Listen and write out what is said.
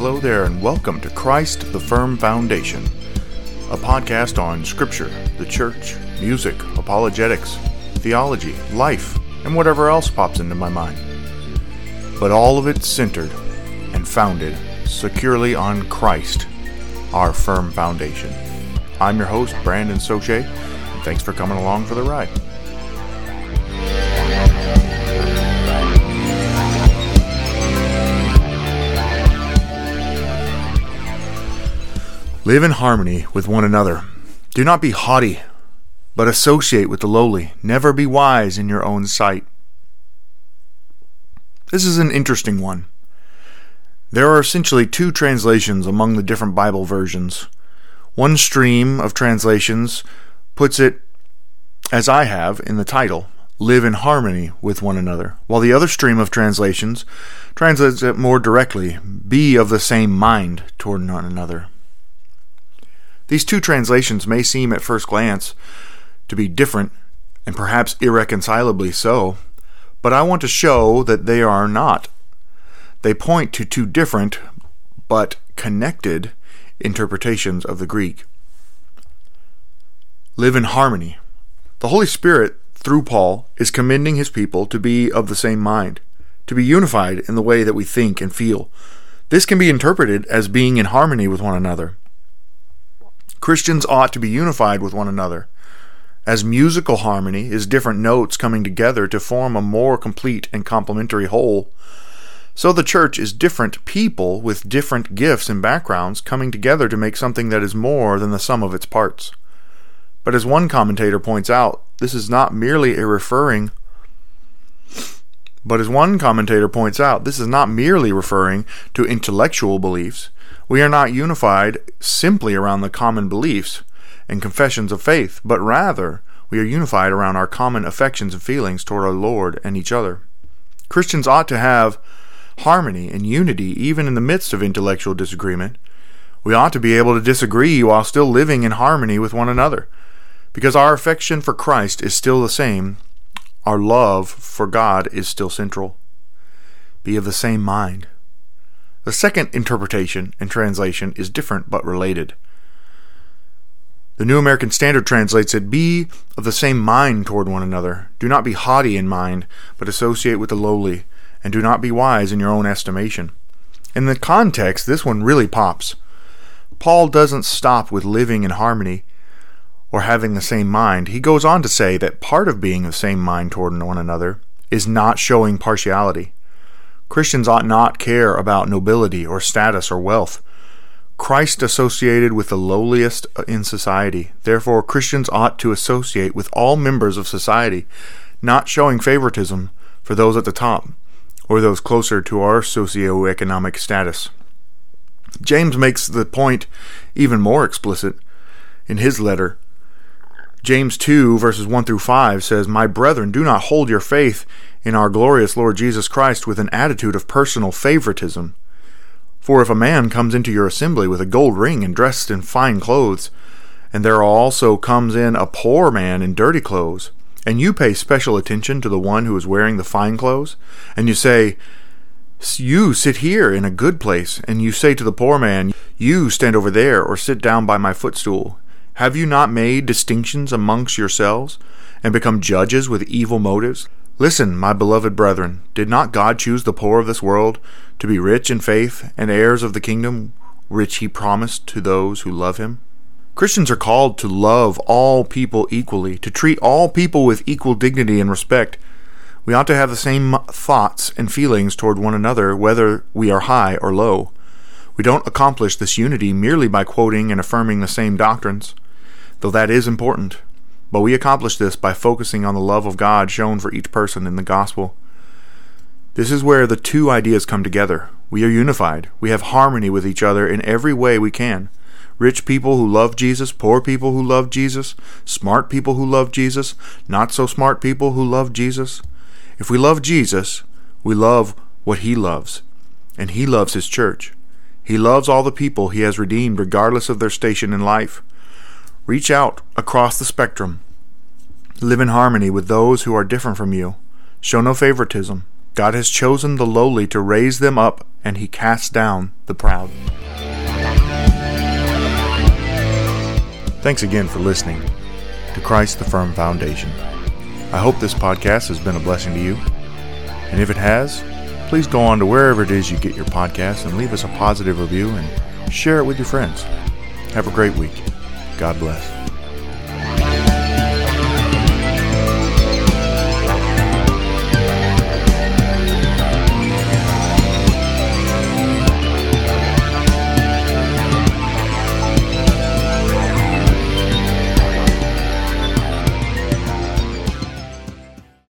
Hello there, and welcome to Christ the Firm Foundation, a podcast on Scripture, the Church, music, apologetics, theology, life, and whatever else pops into my mind. But all of it centered and founded securely on Christ, our firm foundation. I'm your host, Brandon Soche, and thanks for coming along for the ride. Live in harmony with one another. Do not be haughty, but associate with the lowly. Never be wise in your own sight. This is an interesting one. There are essentially two translations among the different Bible versions. One stream of translations puts it, as I have in the title, live in harmony with one another, while the other stream of translations translates it more directly, be of the same mind toward one another. These two translations may seem at first glance to be different, and perhaps irreconcilably so, but I want to show that they are not. They point to two different, but connected, interpretations of the Greek. Live in harmony. The Holy Spirit, through Paul, is commending his people to be of the same mind, to be unified in the way that we think and feel. This can be interpreted as being in harmony with one another. Christians ought to be unified with one another. As musical harmony is different notes coming together to form a more complete and complementary whole, so the church is different people with different gifts and backgrounds coming together to make something that is more than the sum of its parts. But as one commentator points out, this is not merely a referring but as one commentator points out, this is not merely referring to intellectual beliefs. We are not unified simply around the common beliefs and confessions of faith, but rather we are unified around our common affections and feelings toward our Lord and each other. Christians ought to have harmony and unity even in the midst of intellectual disagreement. We ought to be able to disagree while still living in harmony with one another, because our affection for Christ is still the same our love for God is still central. Be of the same mind. The second interpretation and translation is different but related. The New American Standard translates it Be of the same mind toward one another. Do not be haughty in mind, but associate with the lowly, and do not be wise in your own estimation. In the context, this one really pops. Paul doesn't stop with living in harmony or having the same mind, he goes on to say that part of being the same mind toward one another is not showing partiality. Christians ought not care about nobility or status or wealth. Christ associated with the lowliest in society. Therefore, Christians ought to associate with all members of society, not showing favoritism for those at the top or those closer to our socio-economic status. James makes the point even more explicit in his letter James 2, verses 1 through 5 says, My brethren, do not hold your faith in our glorious Lord Jesus Christ with an attitude of personal favoritism. For if a man comes into your assembly with a gold ring and dressed in fine clothes, and there also comes in a poor man in dirty clothes, and you pay special attention to the one who is wearing the fine clothes, and you say, You sit here in a good place, and you say to the poor man, You stand over there, or sit down by my footstool, have you not made distinctions amongst yourselves, and become judges with evil motives? Listen, my beloved brethren, did not God choose the poor of this world to be rich in faith and heirs of the kingdom which he promised to those who love him? Christians are called to love all people equally, to treat all people with equal dignity and respect. We ought to have the same thoughts and feelings toward one another, whether we are high or low. We don't accomplish this unity merely by quoting and affirming the same doctrines, though that is important. But we accomplish this by focusing on the love of God shown for each person in the gospel. This is where the two ideas come together. We are unified. We have harmony with each other in every way we can. Rich people who love Jesus, poor people who love Jesus, smart people who love Jesus, not so smart people who love Jesus. If we love Jesus, we love what he loves, and he loves his church. He loves all the people he has redeemed, regardless of their station in life. Reach out across the spectrum. Live in harmony with those who are different from you. Show no favoritism. God has chosen the lowly to raise them up, and he casts down the proud. Thanks again for listening to Christ the Firm Foundation. I hope this podcast has been a blessing to you. And if it has, please go on to wherever it is you get your podcasts and leave us a positive review and share it with your friends. Have a great week. God bless.